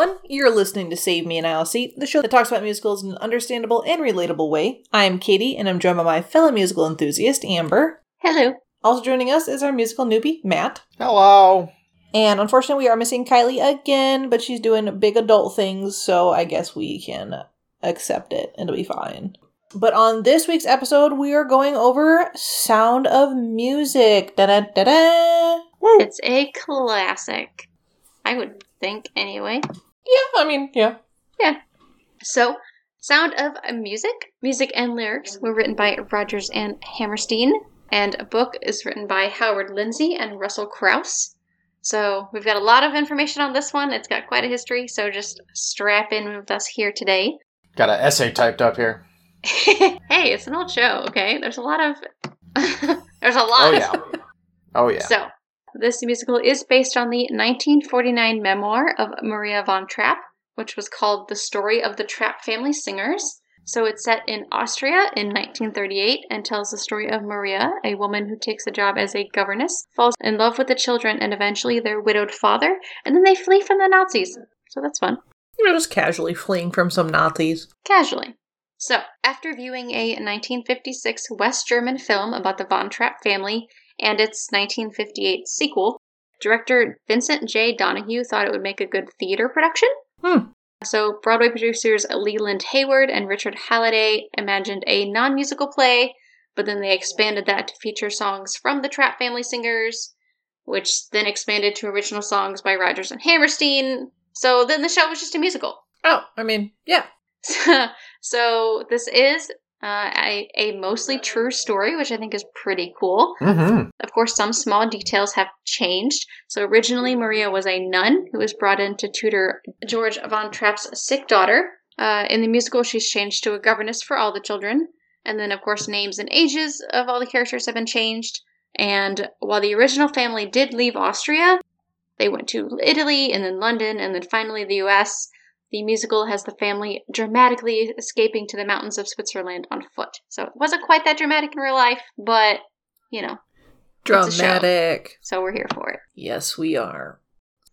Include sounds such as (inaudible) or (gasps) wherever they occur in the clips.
everyone. You're listening to Save Me an Aisle Seat, the show that talks about musicals in an understandable and relatable way. I'm Katie, and I'm joined by my fellow musical enthusiast, Amber. Hello. Also joining us is our musical newbie, Matt. Hello. And unfortunately, we are missing Kylie again, but she's doing big adult things, so I guess we can accept it and it'll be fine. But on this week's episode, we are going over Sound of Music. Da da da da. It's a classic. I would think, anyway. Yeah, I mean, yeah. Yeah. So, Sound of Music, music and lyrics were written by Rodgers and Hammerstein, and a book is written by Howard Lindsay and Russell Crouse. So, we've got a lot of information on this one. It's got quite a history, so just strap in with us here today. Got an essay typed up here. (laughs) hey, it's an old show, okay? There's a lot of. (laughs) There's a lot. Oh yeah. Oh yeah. So, this musical is based on the 1949 memoir of Maria von Trapp, which was called The Story of the Trapp Family Singers. So, it's set in Austria in 1938 and tells the story of Maria, a woman who takes a job as a governess, falls in love with the children and eventually their widowed father, and then they flee from the Nazis. So, that's fun. We're just casually fleeing from some Nazis. Casually. So, after viewing a 1956 West German film about the Von Trapp family and its 1958 sequel, director Vincent J. Donehue thought it would make a good theater production. Hmm. So, Broadway producers Leland Hayward and Richard Halliday imagined a non musical play, but then they expanded that to feature songs from the Trapp family singers, which then expanded to original songs by Rodgers and Hammerstein. So, then the show was just a musical. Oh, I mean, yeah. (laughs) so this is uh, a, a mostly true story, which I think is pretty cool. Mm-hmm. Of course, some small details have changed. So originally, Maria was a nun who was brought in to tutor George von Trapp's sick daughter. Uh, in the musical, she's changed to a governess for all the children. And then, of course, names and ages of all the characters have been changed. And while the original family did leave Austria, they went to Italy and then London and then finally the US. The musical has the family dramatically escaping to the mountains of Switzerland on foot. So it wasn't quite that dramatic in real life, but, you know, It's a show. Dramatic. so we're here for it. Yes, we are.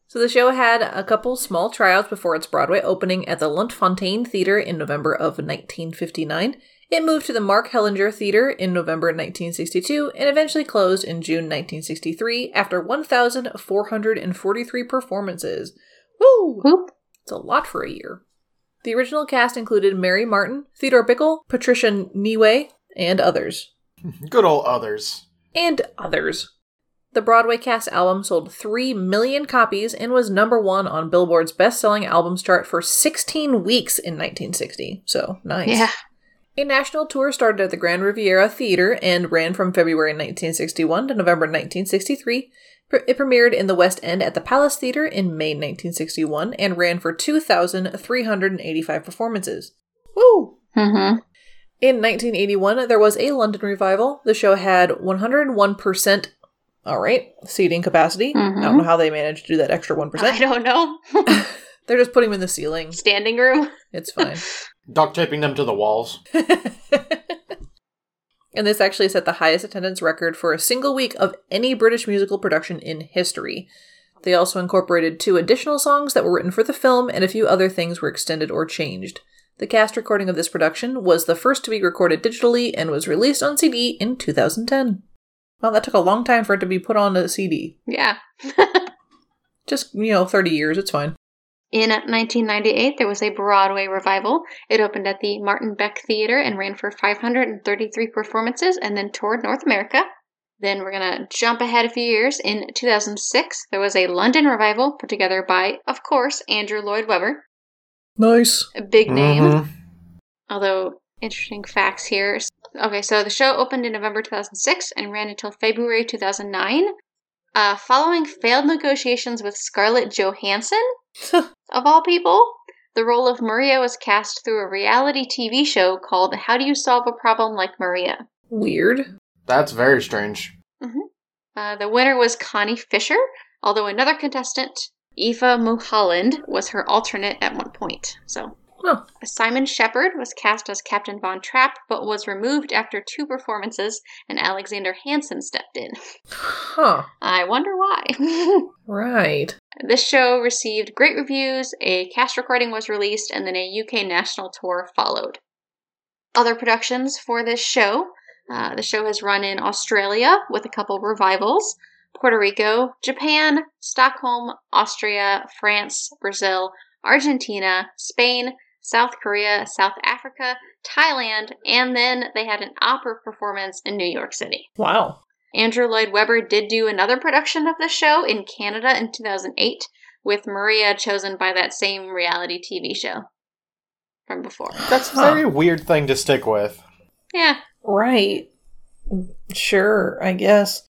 So the show had a couple small tryouts before its Broadway opening at the Lunt-Fontanne Theater in November of 1959. It moved to the Mark Hellinger Theater in November 1962 and eventually closed in June 1963 after 1,443 performances. Woo! Whoop. It's a lot for a year. The original cast included Mary Martin, Theodore Bikel, Patricia Neway, and others. (laughs) Good old others. And others. The Broadway cast album sold 3 million copies and was number one on Billboard's best selling albums chart for 16 weeks in 1960. So, nice. Yeah. A national tour started at the Grand Riviera Theater and ran from February 1961 to November 1963. Pre- It premiered in the West End at the Palace Theater in May 1961 and ran for 2,385 performances. Woo! Mm-hmm. In 1981, there was a London revival. The show had 101%, all right, seating capacity. I don't Mhm. know how they managed to do that extra 1%. I don't know. (laughs) (laughs) They're just putting them in the ceiling. Standing room. It's fine. Duct taping them to the walls. (laughs) and this actually set the highest attendance record for a single week of any British musical production in history. They also incorporated two additional songs that were written for the film, and a few other things were extended or changed. The cast recording of this production was the first to be recorded digitally and was released on CD in 2010. Well, that took a long time for it to be put on a CD. Yeah. (laughs) Just, you know, 30 years, it's fine. In 1998, there was a Broadway revival. It opened at the Martin Beck Theater and ran for 533 performances and then toured North America. Then we're going to jump ahead a few years. In 2006, there was a London revival put together by, of course, Andrew Lloyd Webber, Nice. a big name. Mhm. Although, interesting facts here. Okay, so the show opened in November 2006 and ran until February 2009. Uh, following failed negotiations with Scarlett Johansson, (laughs) of all people, the role of Maria was cast through a reality TV show called How Do You Solve a Problem Like Maria? Weird. That's very strange. Uh, the winner was Connie Fisher, although another contestant, Aoife Mulholland, was her alternate at one point. So, Huh. Simon Shepherd was cast as Captain Von Trapp, but was removed after two performances, and Alexander Hansen stepped in. Huh. I wonder why. (laughs) Right. this show received great reviews, a cast recording was released, and then a UK national tour followed. Other productions for this show uh, the show has run in Australia with a couple revivals, Puerto Rico, Japan, Stockholm, Austria, France, Brazil, Argentina, Spain, South Korea, South Africa, Thailand, and then they had an opera performance in New York City. Wow. Andrew Lloyd Webber did do another production of the show in Canada in 2008, with Maria chosen by that same reality TV show from before. That's a Huh. very weird thing to stick with. Yeah, Right. Sure, I guess.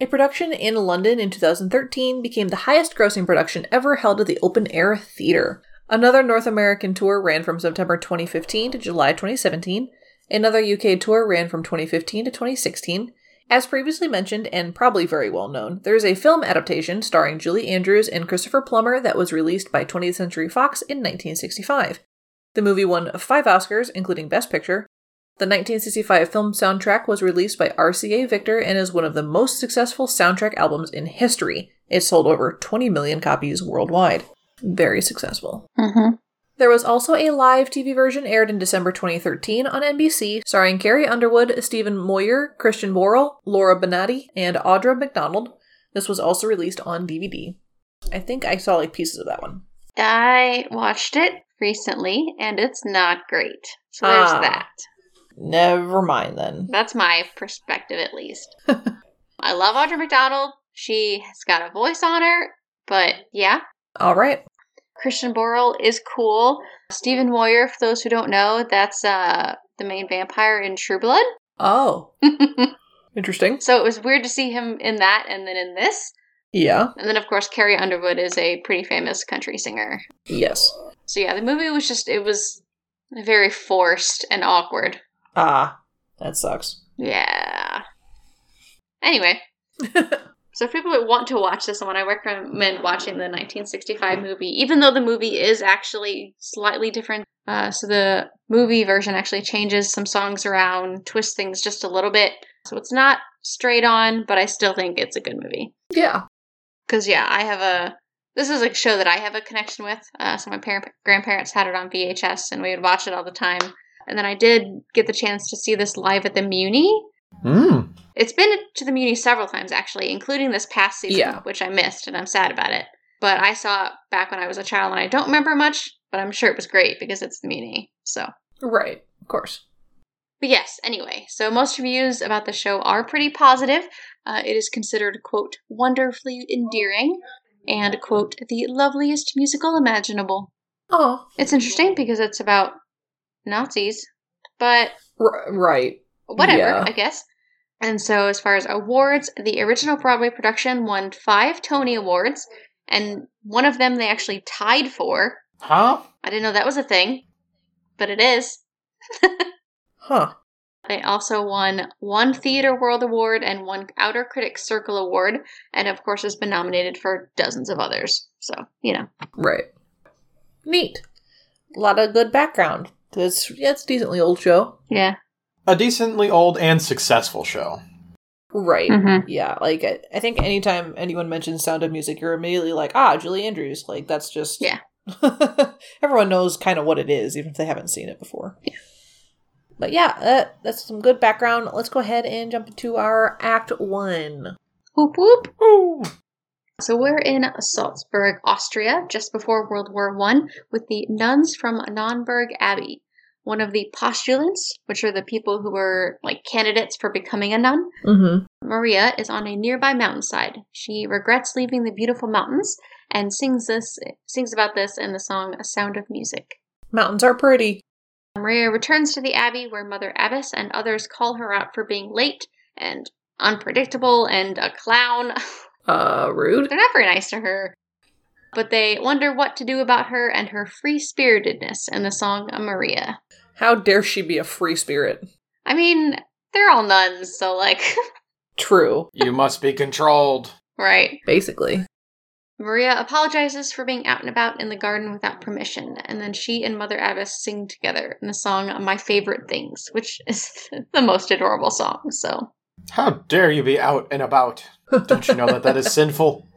A production in London in 2013 became the highest grossing production ever held at the Open Air Theatre. Another North American tour ran from September 2015 to July 2017. Another UK tour ran from 2015 to 2016. As previously mentioned, and probably very well known, there is a film adaptation starring Julie Andrews and Christopher Plummer that was released by 20th Century Fox in 1965. The movie won five Oscars, including Best Picture, the 1965 film soundtrack was released by RCA Victor and is one of the most successful soundtrack albums in history. It sold over 20 million copies worldwide. Very successful. mm-hmm. There was also a live TV version aired in December 2013 on NBC, starring Carrie Underwood, Stephen Moyer, Christian Borle, Laura Benanti, and Audra McDonald. This was also released on DVD. I think I saw like pieces of that one. I watched it recently, and it's not great. So there's Ah. that. Never mind then. (laughs) That's my perspective, at least. I love Audra McDonald. She has got a voice on her, but yeah, All right. Christian Borle is cool. Stephen Moyer, for those who don't know, that's uh, the main vampire in True Blood. (laughs) Oh, interesting. so it was weird to see him in that and then in this. Yeah. And then, of course, Carrie Underwood is a pretty famous country singer. Yes. So yeah, the movie was just, it was very forced and awkward. Ah, that sucks. Yeah. Anyway, (laughs) so for people that want to watch this one, I recommend watching the 1965 movie, even though the movie is actually slightly different. Uh, so the movie version actually changes some songs around, twists things just a little bit. So it's not straight on, but I still think it's a good movie. yeah. Because yeah, I have a. This is a show that I have a connection with. Uh, so my parent grandparents had it on VHS, and we would watch it all the time. And then I did get the chance to see this live at the Muni. Mm. It's been to the Muni several times, actually, including this past season, Yeah. which I missed, and I'm sad about it. But I saw it back when I was a child, and I don't remember much, but I'm sure it was great because it's the Muni. So, Right. Of course. but yes, anyway, so most reviews about the show are pretty positive. Uh, it is considered, quote, wonderfully endearing, and, quote, the loveliest musical imaginable. Oh. It's interesting because it's about Nazis, but R- right. whatever, Yeah. I guess. And so, as far as awards, the original Broadway production won five Tony Awards, and one of them they actually tied for. Huh? I didn't know that was a thing, but it is. (laughs) Huh. They also won one Theatre World Award and one Outer Critics Circle Award, and of course has been nominated for dozens of others. So, you know. Right. Neat. A lot of good background. It's yeah, it's a decently old show. Yeah. A decently old and successful show. Right. Mhm. Yeah. Like I, I think anytime anyone mentions Sound of Music, you're immediately like, ah, Julie Andrews. Like that's just Yeah. (laughs) Everyone knows kind of what it is, even if they haven't seen it before. Yeah. But yeah, that, that's some good background. Let's go ahead and jump into our Act One. Whoop whoop. Ooh. So we're in Salzburg, Austria, just before World War One, with the nuns from Nonnberg Abbey. One of the postulants, which are the people who were like candidates for becoming a nun, Mm-hmm. Maria is on a nearby mountainside. She regrets leaving the beautiful mountains and sings this sings about this in the song A Sound of Music. Mountains are pretty. Maria returns to the abbey where Mother Abbess and others call her out for being late and unpredictable and a clown. (laughs) Uh, rude. They're not very nice to her. But they wonder what to do about her and her free spiritedness in the song Maria. How dare she be a free spirit? I mean, they're all nuns, so like, (laughs) True. You must be controlled. right. Basically. Maria apologizes for being out and about in the garden without permission, and then she and Mother Abbess sing together in the song My Favorite Things, which is (laughs) the most adorable song. So, How dare you be out and about? Don't you know that that is (laughs) sinful?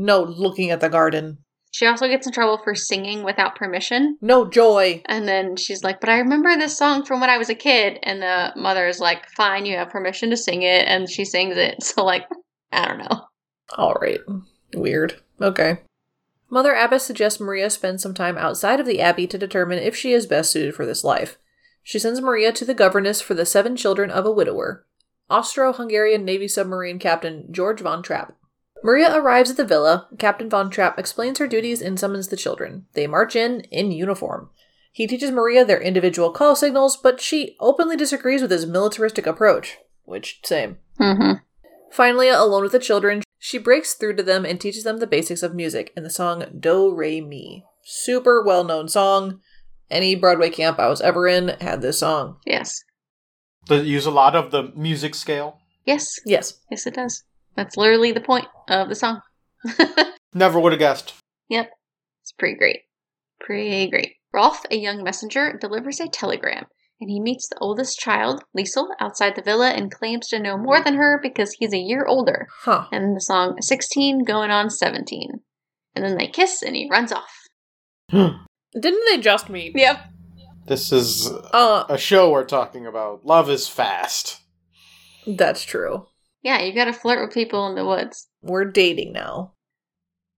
No looking at the garden. she also gets in trouble for singing without permission. No joy. And then she's like, But I remember this song from when I was a kid. And the mother is like, Fine, you have permission to sing it. And she sings it. (laughs) So, like, I don't know. All right. Weird. Okay. Mother Abbess suggests Maria spend some time outside of the abbey to determine if she is best suited for this life. She sends Maria to the governess for the seven children of a widower, Austro Hungarian Navy submarine captain George von Trapp. Maria arrives at the villa. Captain von Trapp explains her duties and summons the children. They march in, in uniform. He teaches Maria their individual call signals, but she openly disagrees with his militaristic approach. Which, same. Mm-hmm. Finally, alone with the children, she breaks through to them and teaches them the basics of music in the song Do Re Mi. Super well known song. Any Broadway camp I was ever in had this song. Yes. Does it use a lot of the music scale? Yes. Yes. Yes, it does. That's literally the point of the song. (laughs) Never would have guessed. Yep. It's pretty great. Pretty great. Rolf, a young messenger, delivers a telegram, and he meets the oldest child, Liesel, outside the villa and claims to know more than her because he's a year older. Huh. And the song 16 going on 17. And then they kiss and he runs off. (gasps) Didn't they just meet? Yep. This is Uh, a show we're talking about. Love is fast. that's true. Yeah, you gotta flirt with people in the woods. We're dating now.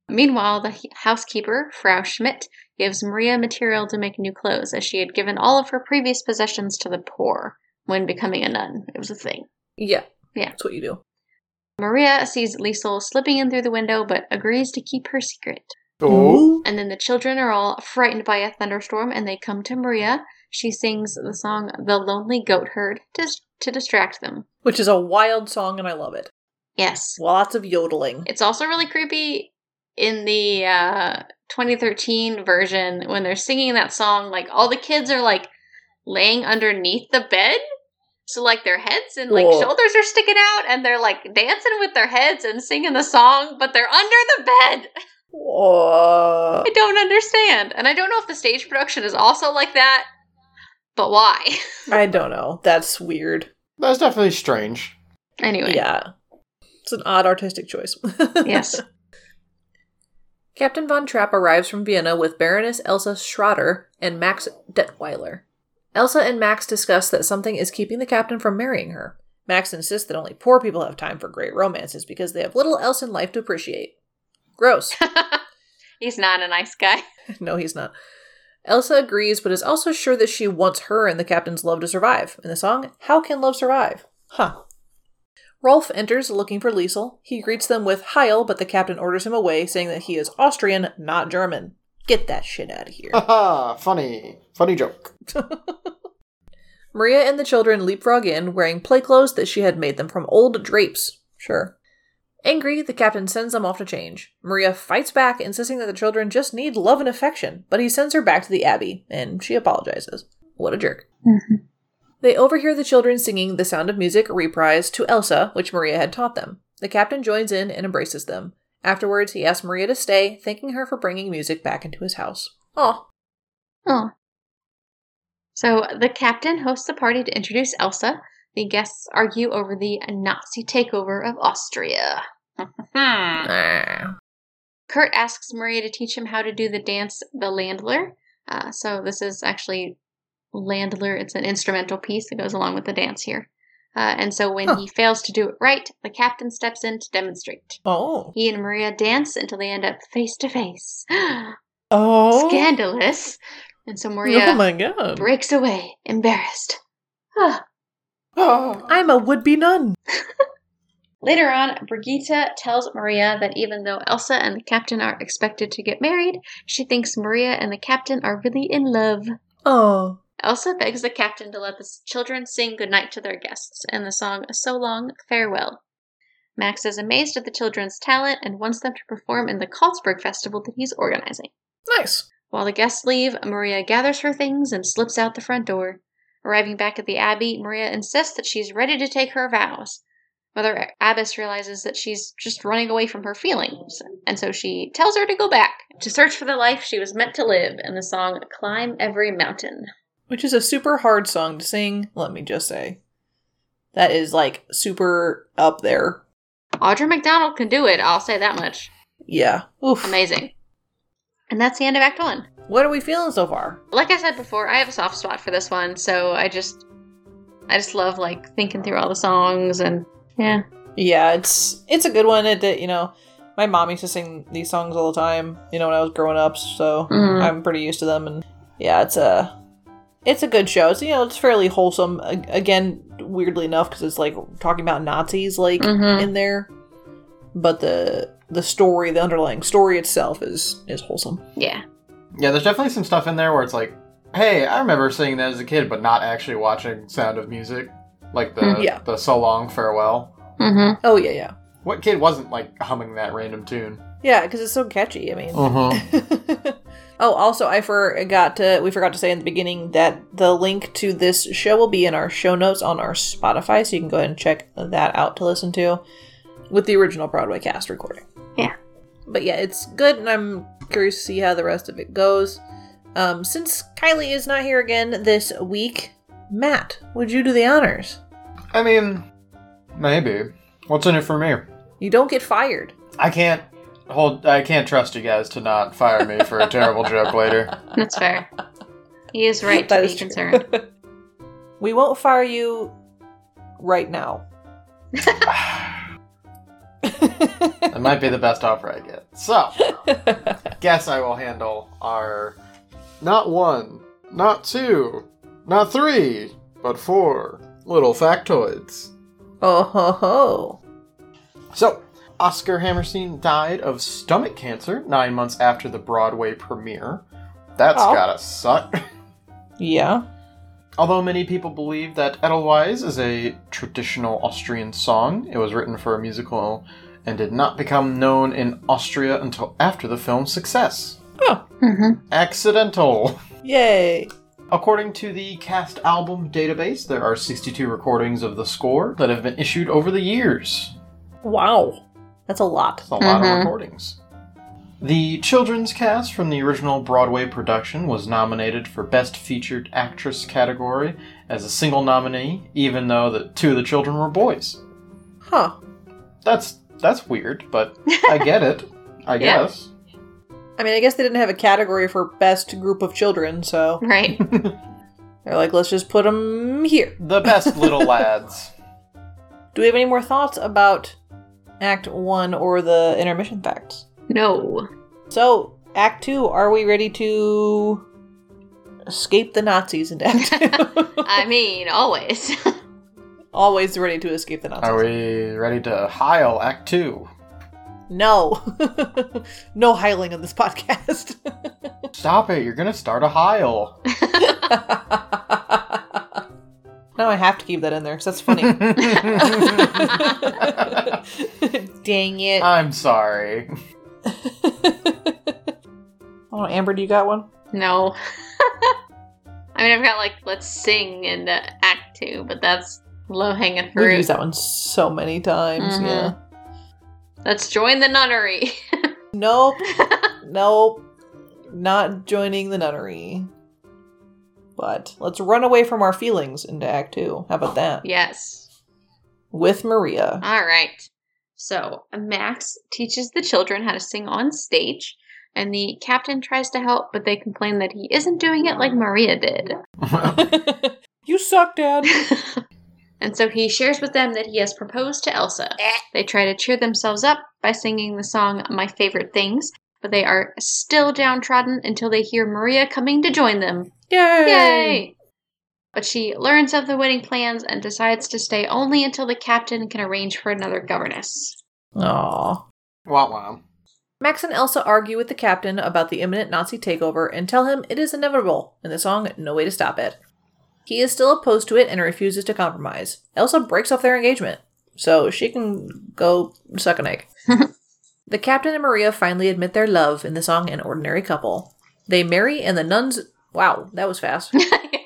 Meanwhile, the housekeeper, Frau Schmidt, gives Maria material to make new clothes, as she had given all of her previous possessions to the poor when becoming a nun. It was a thing. Yeah. Yeah. That's what you do. Maria sees Liesel slipping in through the window, but agrees to keep her secret. Oh, And then the children are all frightened by a thunderstorm, and they come to Maria. She sings the song "The Lonely Goat Herd" to to distract them. Which is a wild song and I love it. Yes, Lots of yodeling. It's also really creepy in the uh, 2013 version when they're singing that song. Like all the kids are like laying underneath the bed, so like their heads and like Whoa. shoulders are sticking out, and they're like dancing with their heads and singing the song, but they're under the bed. (laughs) Uh, I don't understand, and I don't know if the stage production is also like that. But why? (laughs) I don't know. That's weird. that's definitely strange. anyway, Yeah. It's an odd artistic choice. (laughs) yes. Captain von Trapp arrives from Vienna with Baroness Elsa Schraeder and Max Detweiler. Elsa and Max discuss that something is keeping the captain from marrying her. Max insists that only poor people have time for great romances because they have little else in life to appreciate. Gross. (laughs) He's not a nice guy. no, he's not. Elsa agrees, but is also sure that she wants her and the captain's love to survive. In the song, How Can Love Survive? Huh. Rolf enters looking for Liesel. He greets them with Heil, but the captain orders him away, saying that he is Austrian, not German. Get that shit out of here. Haha, funny. Funny joke. (laughs) Maria and the children leapfrog in, wearing play clothes that she had made them from old drapes. Sure. Angry, the captain sends them off to change. Maria fights back, insisting that the children just need love and affection, but he sends her back to the abbey, and she apologizes. What a jerk. Mm-hmm. They overhear the children singing The Sound of Music reprise to Elsa, which Maria had taught them. The captain joins in and embraces them. Afterwards, he asks Maria to stay, thanking her for bringing music back into his house. Aw. Oh. So the captain hosts a party to introduce Elsa. The guests argue over the Nazi takeover of Austria. Ah. (laughs) (laughs) Kurt asks Maria to teach him how to do the dance, the Landler. Uh, so this is actually Landler. It's an instrumental piece that goes along with the dance here. Uh, and so when Huh. he fails to do it right, the captain steps in to demonstrate. Oh. He and Maria dance until they end up face to face. (gasps) Oh. Scandalous. And so Maria Oh my god. breaks away, embarrassed. (sighs) Oh. (gasps) I'm a would be nun. (laughs) Later on, Brigitte tells Maria that even though Elsa and the captain are expected to get married, she thinks Maria and the captain are really in love. Oh. Elsa begs the captain to let the children sing goodnight to their guests in the song So Long, Farewell. Max is amazed at the children's talent and wants them to perform in the Kaltzberg festival that he's organizing. Nice. While the guests leave, Maria gathers her things and slips out the front door. Arriving back at the Abbey, Maria insists that she's ready to take her vows. Mother Abbess realizes that she's just running away from her feelings, and so she tells her to go back to search for the life she was meant to live in the song Climb Every Mountain. Which is a super hard song to sing, let me just say. That is like super up there. Audra McDonald can do it, I'll say that much. Yeah. Oof. Amazing. And that's the end of Act 1. What are we feeling so far? Like I said before, I have a soft spot for this one, so I just I just love like thinking through all the songs and yeah. Yeah, it's it's a good one. It, it you know, my mom used to sing these songs all the time. You know, when I was growing up, so Mhm. I'm pretty used to them. And yeah, it's a it's a good show. It's you know, it's fairly wholesome. Again, weirdly enough, because it's like talking about Nazis like Mhm. in there, but the the story, the underlying story itself is is wholesome. Yeah. Yeah, there's definitely some stuff in there where it's like, hey, I remember seeing that as a kid, but not actually watching Sound of Music, like the Mm, yeah. the So Long Farewell. Mm-hmm. Oh yeah, yeah, What kid wasn't like humming that random tune? yeah, because it's so catchy. I mean, Uh-huh. (laughs) oh, also, I forgot to we forgot to say in the beginning that the link to this show will be in our show notes on our Spotify, so you can go ahead and check that out to listen to with the original Broadway cast recording. Yeah. But yeah, it's good, and I'm curious to see how the rest of it goes. Um, since Kylie is not here again this week, Matt, would you do the honors? I mean, maybe. What's in it for me? You don't get fired. I can't hold. I can't trust you guys to not fire me for a terrible joke later. (laughs) That's fair. He is right to That be true. concerned. (laughs) we won't fire you right now. (laughs) That might be the best offer I get. So, (laughs) guess I will handle our not one, not two, not three, but four little factoids. oh ho ho. So, Oscar Hammerstein died of stomach cancer nine months after the Broadway premiere. That's Oh. gotta suck. (laughs) Yeah. Although many people believe that Edelweiss is a traditional Austrian song, it was written for a musical and did not become known in Austria until after the film's success. Oh, Mm-hmm. Accidental. yay. According to the cast album database, there are 62 recordings of the score that have been issued over the years. Wow. That's a lot. That's a lot of Mhm. recordings. The children's cast from the original Broadway production was nominated for Best Featured Actress category as a single nominee, even though the two of the children were boys. Huh. That's that's weird, but I (laughs) get it. I Yeah. guess. I mean, I guess they didn't have a category for best group of children, so Right. (laughs) they're like, let's just put them here. The best little (laughs) lads. Do we have any more thoughts about Act 1 or the intermission facts? No. So, Act 2, are we ready to escape the Nazis into Act 2? (laughs) I mean, always. (laughs) Always ready to escape the Nazis. Are we ready to Heil Act Two? No. (laughs) no heiling on this podcast. Stop it! You're gonna start a Heil. no, I have to keep that in there because that's funny. Dang it. I'm sorry. (laughs) oh, Amber, do you got one? no. (laughs) I mean, I've got like, let's sing in uh, Act 2, but that's low hanging fruit. We've fruit. used that one so many times. Mhm. Yeah. Let's join the nunnery. (laughs) Nope. nope. Not joining the nunnery. But let's run away from our feelings into Act Two. How about that? yes. With Maria. All right. So Max teaches the children how to sing on stage, and the captain tries to help, but they complain that he isn't doing it like Maria did. (laughs) (laughs) you suck, Dad. (laughs) and so he shares with them that he has proposed to Elsa. They try to cheer themselves up by singing the song My Favorite Things, but they are still downtrodden until they hear Maria coming to join them. Yay! Yay! But she learns of the wedding plans and decides to stay only until the captain can arrange for another governess. Aw. Wow, wow. Max and Elsa argue with the captain about the imminent Nazi takeover and tell him it is inevitable in the song No Way to Stop It. He is still opposed to it and refuses to compromise. Elsa breaks off their engagement, so she can go suck an egg. (laughs) the captain and Maria finally admit their love in the song An Ordinary Couple. They marry, and the nuns. Wow, that was fast. (laughs)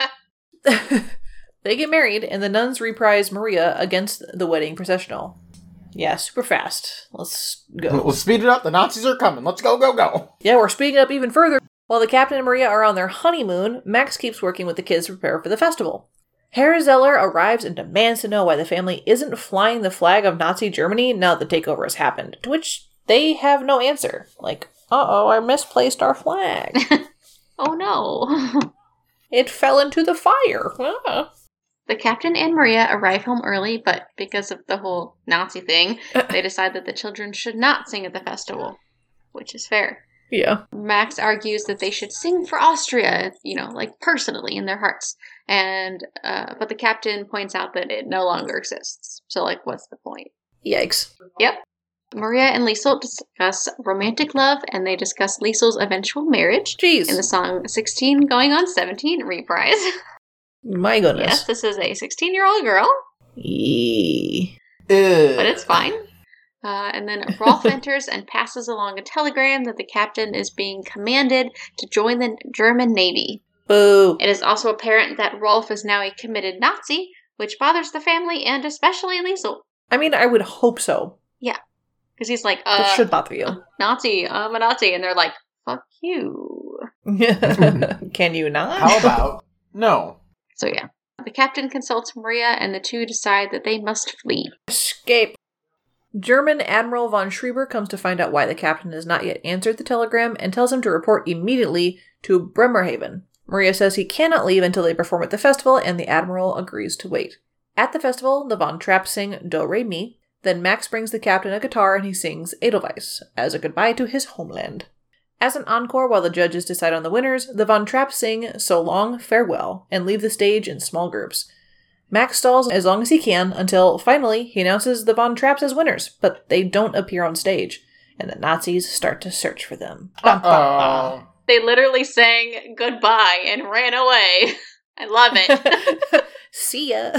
yeah. (laughs) they get married, and the nuns reprise Maria against the wedding processional. Yeah, super fast. Let's go. (laughs) Let's speed it up. The Nazis are coming. Let's go, go, go. Yeah, we're speeding up even further. While the captain and Maria are on their honeymoon, Max keeps working with the kids to prepare for the festival. Herr Zeller arrives and demands to know why the family isn't flying the flag of Nazi Germany now that the takeover has happened, to which they have no answer. Like, uh oh, I misplaced our flag. (laughs) Oh no. It fell into the fire. Ah. the captain and Maria arrive home early, but because of the whole Nazi thing, (laughs) they decide that the children should not sing at the festival, which is fair. Yeah. Max argues that they should sing for Austria, you know, like personally in their hearts. And uh, but the captain points out that it no longer exists. So like what's the point? Yikes. Yep. Maria and Liesel discuss romantic love and they discuss Liesel's eventual marriage Jeez. in the song 16 going on 17 reprise. (laughs) My goodness. yes, this is a 16 year old girl, Eee. but it's fine. Uh, and then Rolf (laughs) enters and passes along a telegram that the captain is being commanded to join the German Navy. Boo. It is also apparent that Rolf is now a committed Nazi, which bothers the family and especially Liesel. I mean, I would hope so. Because he's like, That uh, should bother you. Nazi, I'm a Nazi. And they're like, fuck you. (laughs) Can you not? How about no? So yeah. The captain consults Maria and the two decide that they must flee. Escape. German Admiral von Schreiber comes to find out why the captain has not yet answered the telegram and tells him to report immediately to Bremerhaven. Maria says he cannot leave until they perform at the festival, and the Admiral agrees to wait. At the festival, the Von Trapps sing Do Re Mi. Then Max brings the captain a guitar and he sings Edelweiss as a goodbye to his homeland. As an encore, while the judges decide on the winners, the Von Trapps sing So Long, Farewell and leave the stage in small groups. Max stalls as long as he can until finally he announces the Von Trapps as winners, but they don't appear on stage, and the Nazis start to search for them. Bum, bum, bum. Oh, They literally sang goodbye and ran away. (laughs) I love it. (laughs) See ya.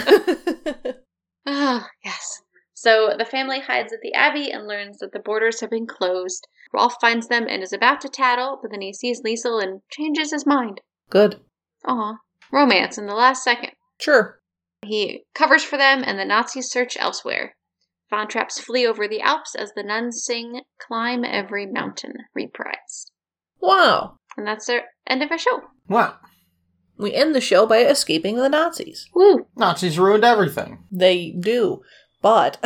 Ah, (laughs) (sighs) yes. So the family hides at the Abbey and learns that the borders have been closed. Rolf finds them and is about to tattle, but then he sees Liesel and changes his mind. Good. Aw. Romance in the last second. Sure. He covers for them, and the Nazis search elsewhere. Von Trapps flee over the Alps as the nuns sing Climb Every Mountain reprise. Wow. And that's the end of our show. wow. We end the show by escaping the Nazis. Woo! Nazis ruined everything. They do. But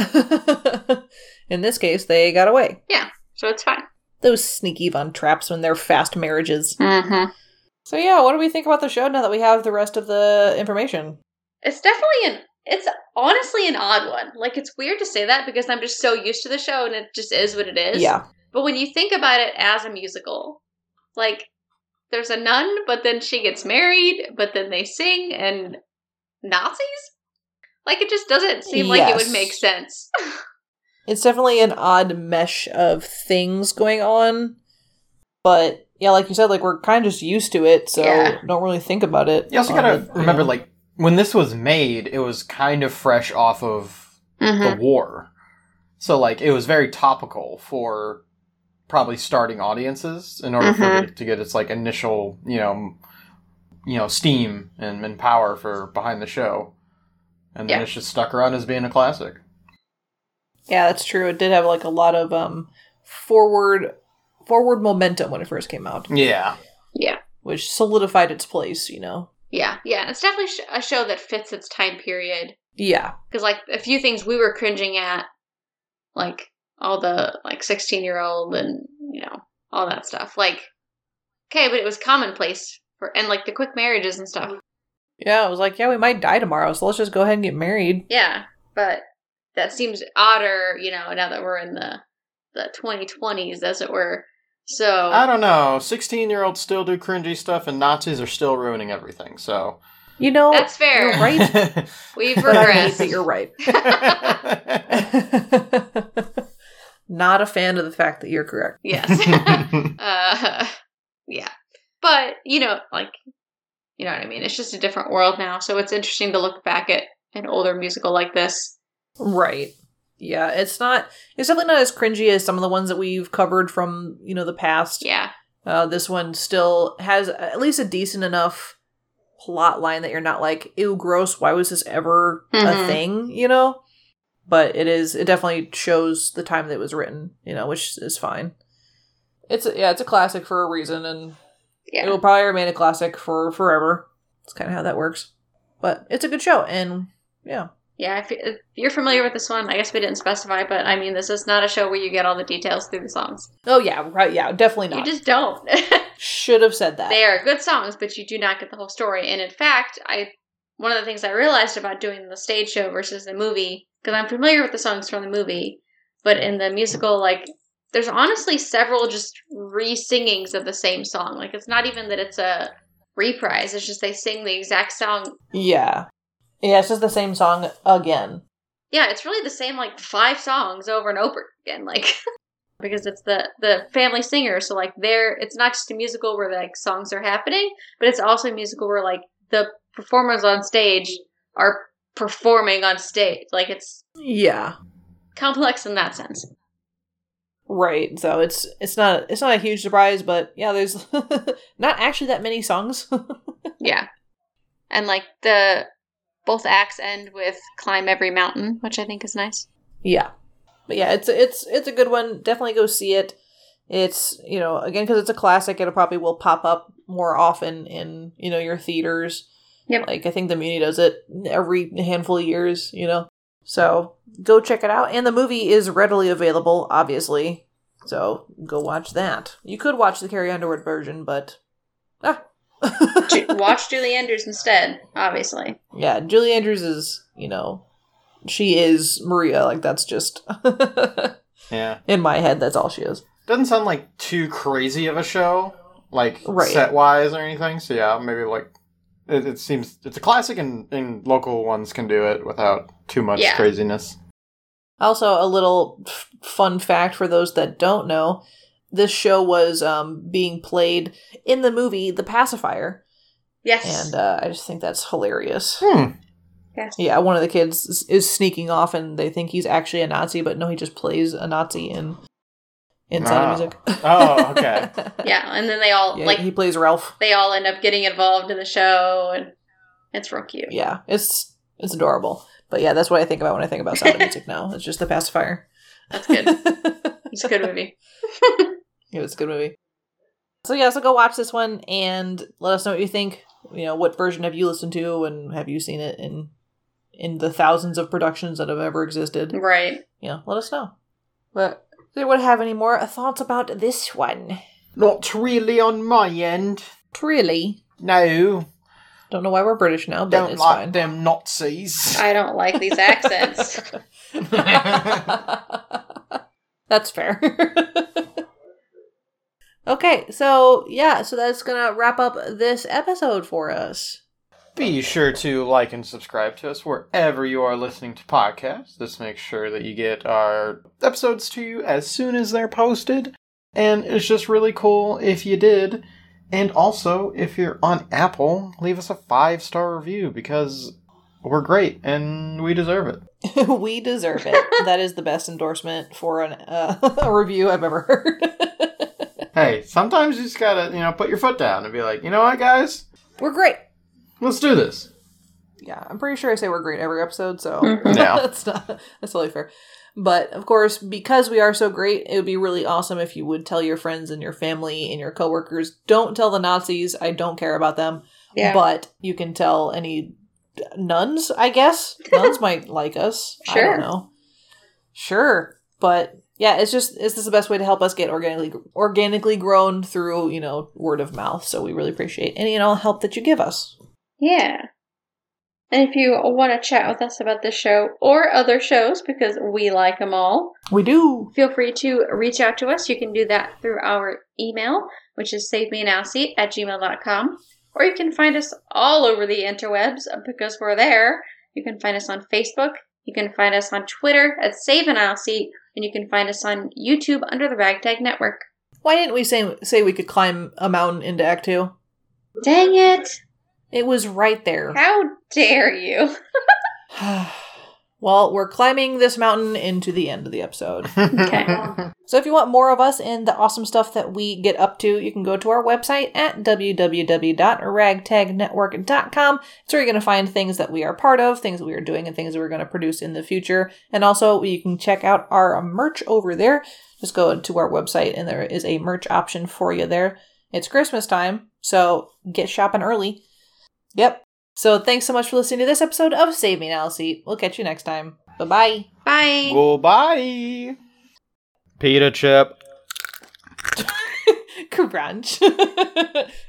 (laughs) in this case, they got away. Yeah, so it's fine. Those sneaky Von Trapps when they're fast marriages. Mm-hmm. So yeah, what do we think about the show now that we have the rest of the information? It's definitely an it's honestly an odd one. Like it's weird to say that because I'm just so used to the show and it just is what it is. Yeah. But when you think about it as a musical, like there's a nun, but then she gets married, but then they sing and Nazis? Like it just doesn't seem like it would make sense. It's definitely an odd mesh of things going on. But yeah, like you said, like we're kind of just used to it, so Yeah. don't really think about it. You also on gotta it, remember, you know? like when this was made, it was kind of fresh off of Mm-hmm. the war, so like it was very topical for probably starting audiences in order for Mhm. it to get its like initial, you know, you know, steam and, and power for behind the show, and then Yeah. it's just stuck around as being a classic. Yeah, that's true. It did have like a lot of um forward forward momentum when it first came out, Yeah, Yeah. which solidified its place, you know. Yeah. Yeah. It's definitely sh- a show that fits its time period. Yeah. Because, like, a few things we were cringing at, like all the, like, 16 year old and, you know, all that stuff. Like, okay, but it was commonplace for, and, like, the quick marriages and stuff. Yeah, it was like, yeah, we might die tomorrow, so let's just go ahead and get married. Yeah. But that seems odder, you know, now that we're in the, the 2020s, as it were. So, I don't know. Sixteen-year-olds still do cringy stuff, and Nazis are still ruining everything. So, You know, that's fair. You're right. (laughs) We've but regressed. that you're right. (laughs) (laughs) Not a fan of the fact that you're correct. yes. uh, yeah. But, you know, like, you know what I mean? It's just a different world now. So it's interesting to look back at an older musical like this. Right. Yeah, it's not. It's definitely not as cringy as some of the ones that we've covered from you know the past. Yeah. Uh, this one still has at least a decent enough plot line that you're not like, ew, gross. Why was this ever a Mhm. thing? You know. but it is it definitely shows the time that it was written, you know, which is fine. It's a, yeah, it's a classic for a reason, and Yeah. it will probably remain a classic for forever. It's kind of how that works, but it's a good show, and yeah, Yeah, if, if you're familiar with this one, I guess we didn't specify, but I mean, this is not a show where you get all the details through the songs. oh yeah, right, yeah, definitely not. You just don't. (laughs) Should have said that. they are good songs, but you do not get the whole story. And in fact, I one of the things I realized about doing the stage show versus the movie, because I'm familiar with the songs from the movie, but in the musical, like there's honestly several just re-singings of the same song. Like it's not even that it's a reprise; it's just they sing the exact song. Yeah, yeah, it's just the same song again. Yeah, it's really the same like five songs over and over again. Like (laughs) because it's the the family singer, so like they're it's not just a musical where like songs are happening, but it's also a musical where like the performers on stage are performing on stage. Like it's Yeah, complex in that sense. Right. So it's it's not it's not a huge surprise, but yeah, there's (laughs) not actually that many songs. (laughs) Yeah. And like the both acts end with climb every mountain, which I think is nice. Yeah, but yeah, it's it's it's a good one. Definitely go see it. It's you know again because it's a classic, it'll probably will pop up more often in you know your theaters. Yep. Like I think the Muni does it every handful of years. You know, so go check it out. And the movie is readily available, obviously. So go watch that. You could watch the Carrie Underwood version, but ah. (laughs) Watch Julie Andrews instead, obviously. yeah, Julie Andrews is you know she is Maria. Like that's just (laughs) Yeah. in my head. That's all she is. Doesn't sound like too crazy of a show, like Right. set wise or anything. So yeah, maybe like it, it seems it's a classic, and, and local ones can do it without too much Yeah. craziness. Also, a little f- fun fact for those that don't know this show was um, being played in the movie The Pacifier. Yes. And uh, I just think that's hilarious. Hmm. yes. Yeah, one of the kids is, is sneaking off and they think he's actually a Nazi, but no, he just plays a Nazi in inside Ah. of music. (laughs) Oh, okay. Yeah, and then they all yeah, like he plays Ralph. they all end up getting involved in the show and it's real cute. Yeah, it's it's adorable. But yeah, that's what I think about when I think about Sound of Music now. It's just The Pacifier. That's good. it (laughs) It's a good movie. (laughs) It was a good movie. So yeah, so go watch this one and let us know what you think. You know, what version have you listened to and have you seen it in in the thousands of productions that have ever existed? Right. Yeah, let us know. But does anyone have any more thoughts about this one? Not really on my end. Really? No, Don't know why we're British now, but don't it's like fine. them Nazis. I don't like these accents. (laughs) (laughs) That's fair. (laughs) okay, so yeah, so that's gonna wrap up this episode for us. Be sure to like and subscribe to us wherever you are listening to podcasts. This makes sure that you get our episodes to you as soon as they're posted. And it's just really cool if you did. And also, if you're on Apple, leave us a five star review because we're great and we deserve it. (laughs) we deserve it. (laughs) that is the best endorsement for an, uh, (laughs) a review I've ever heard. Hey, sometimes you just gotta, you know, put your foot down and be like, you know what, guys? we're great. Let's do this. Yeah, I'm pretty sure I say we're great every episode, so Mhm. (laughs) Yeah. that's not that's totally fair. But of course, because we are so great, it would be really awesome if you would tell your friends and your family and your coworkers. Don't tell the Nazis. I don't care about them. Yeah. But you can tell any nuns, I guess. (laughs) Nuns might like us. I Sure. don't know. Sure. But yeah, it's just is this the best way to help us get organically organically grown through, you know, word of mouth. So we really appreciate any and all help that you give us. Yeah. And if you want to chat with us about this show or other shows, because we like them all, We do. feel free to reach out to us. You can do that through our email, which is savemenowseat at gmail.com. Or you can find us all over the interwebs because we're there. You can find us on Facebook. You can find us on Twitter at Save an Aisle Seat. And you can find us on YouTube under the Ragtag Network. Why didn't we say say we could climb a mountain into Act Two? Dang it! It was right there. How dare you? (sighs) Well, we're climbing this mountain into the end of the episode. (laughs) Okay. So if you want more of us and the awesome stuff that we get up to, you can go to our website at www.ragtagnetwork.com. It's where you're going to find things that we are part of, things that we are doing, and things that we're going to produce in the future. And also, you can check out our merch over there. Just go to our website, and there is a merch option for you there. It's Christmas time, so get shopping early. Yep. So thanks so much for listening to this episode of Save Me Now Seat. We'll catch you next time. Bye bye. Bye. Goodbye. Pita chip. (laughs) Crunch. (laughs)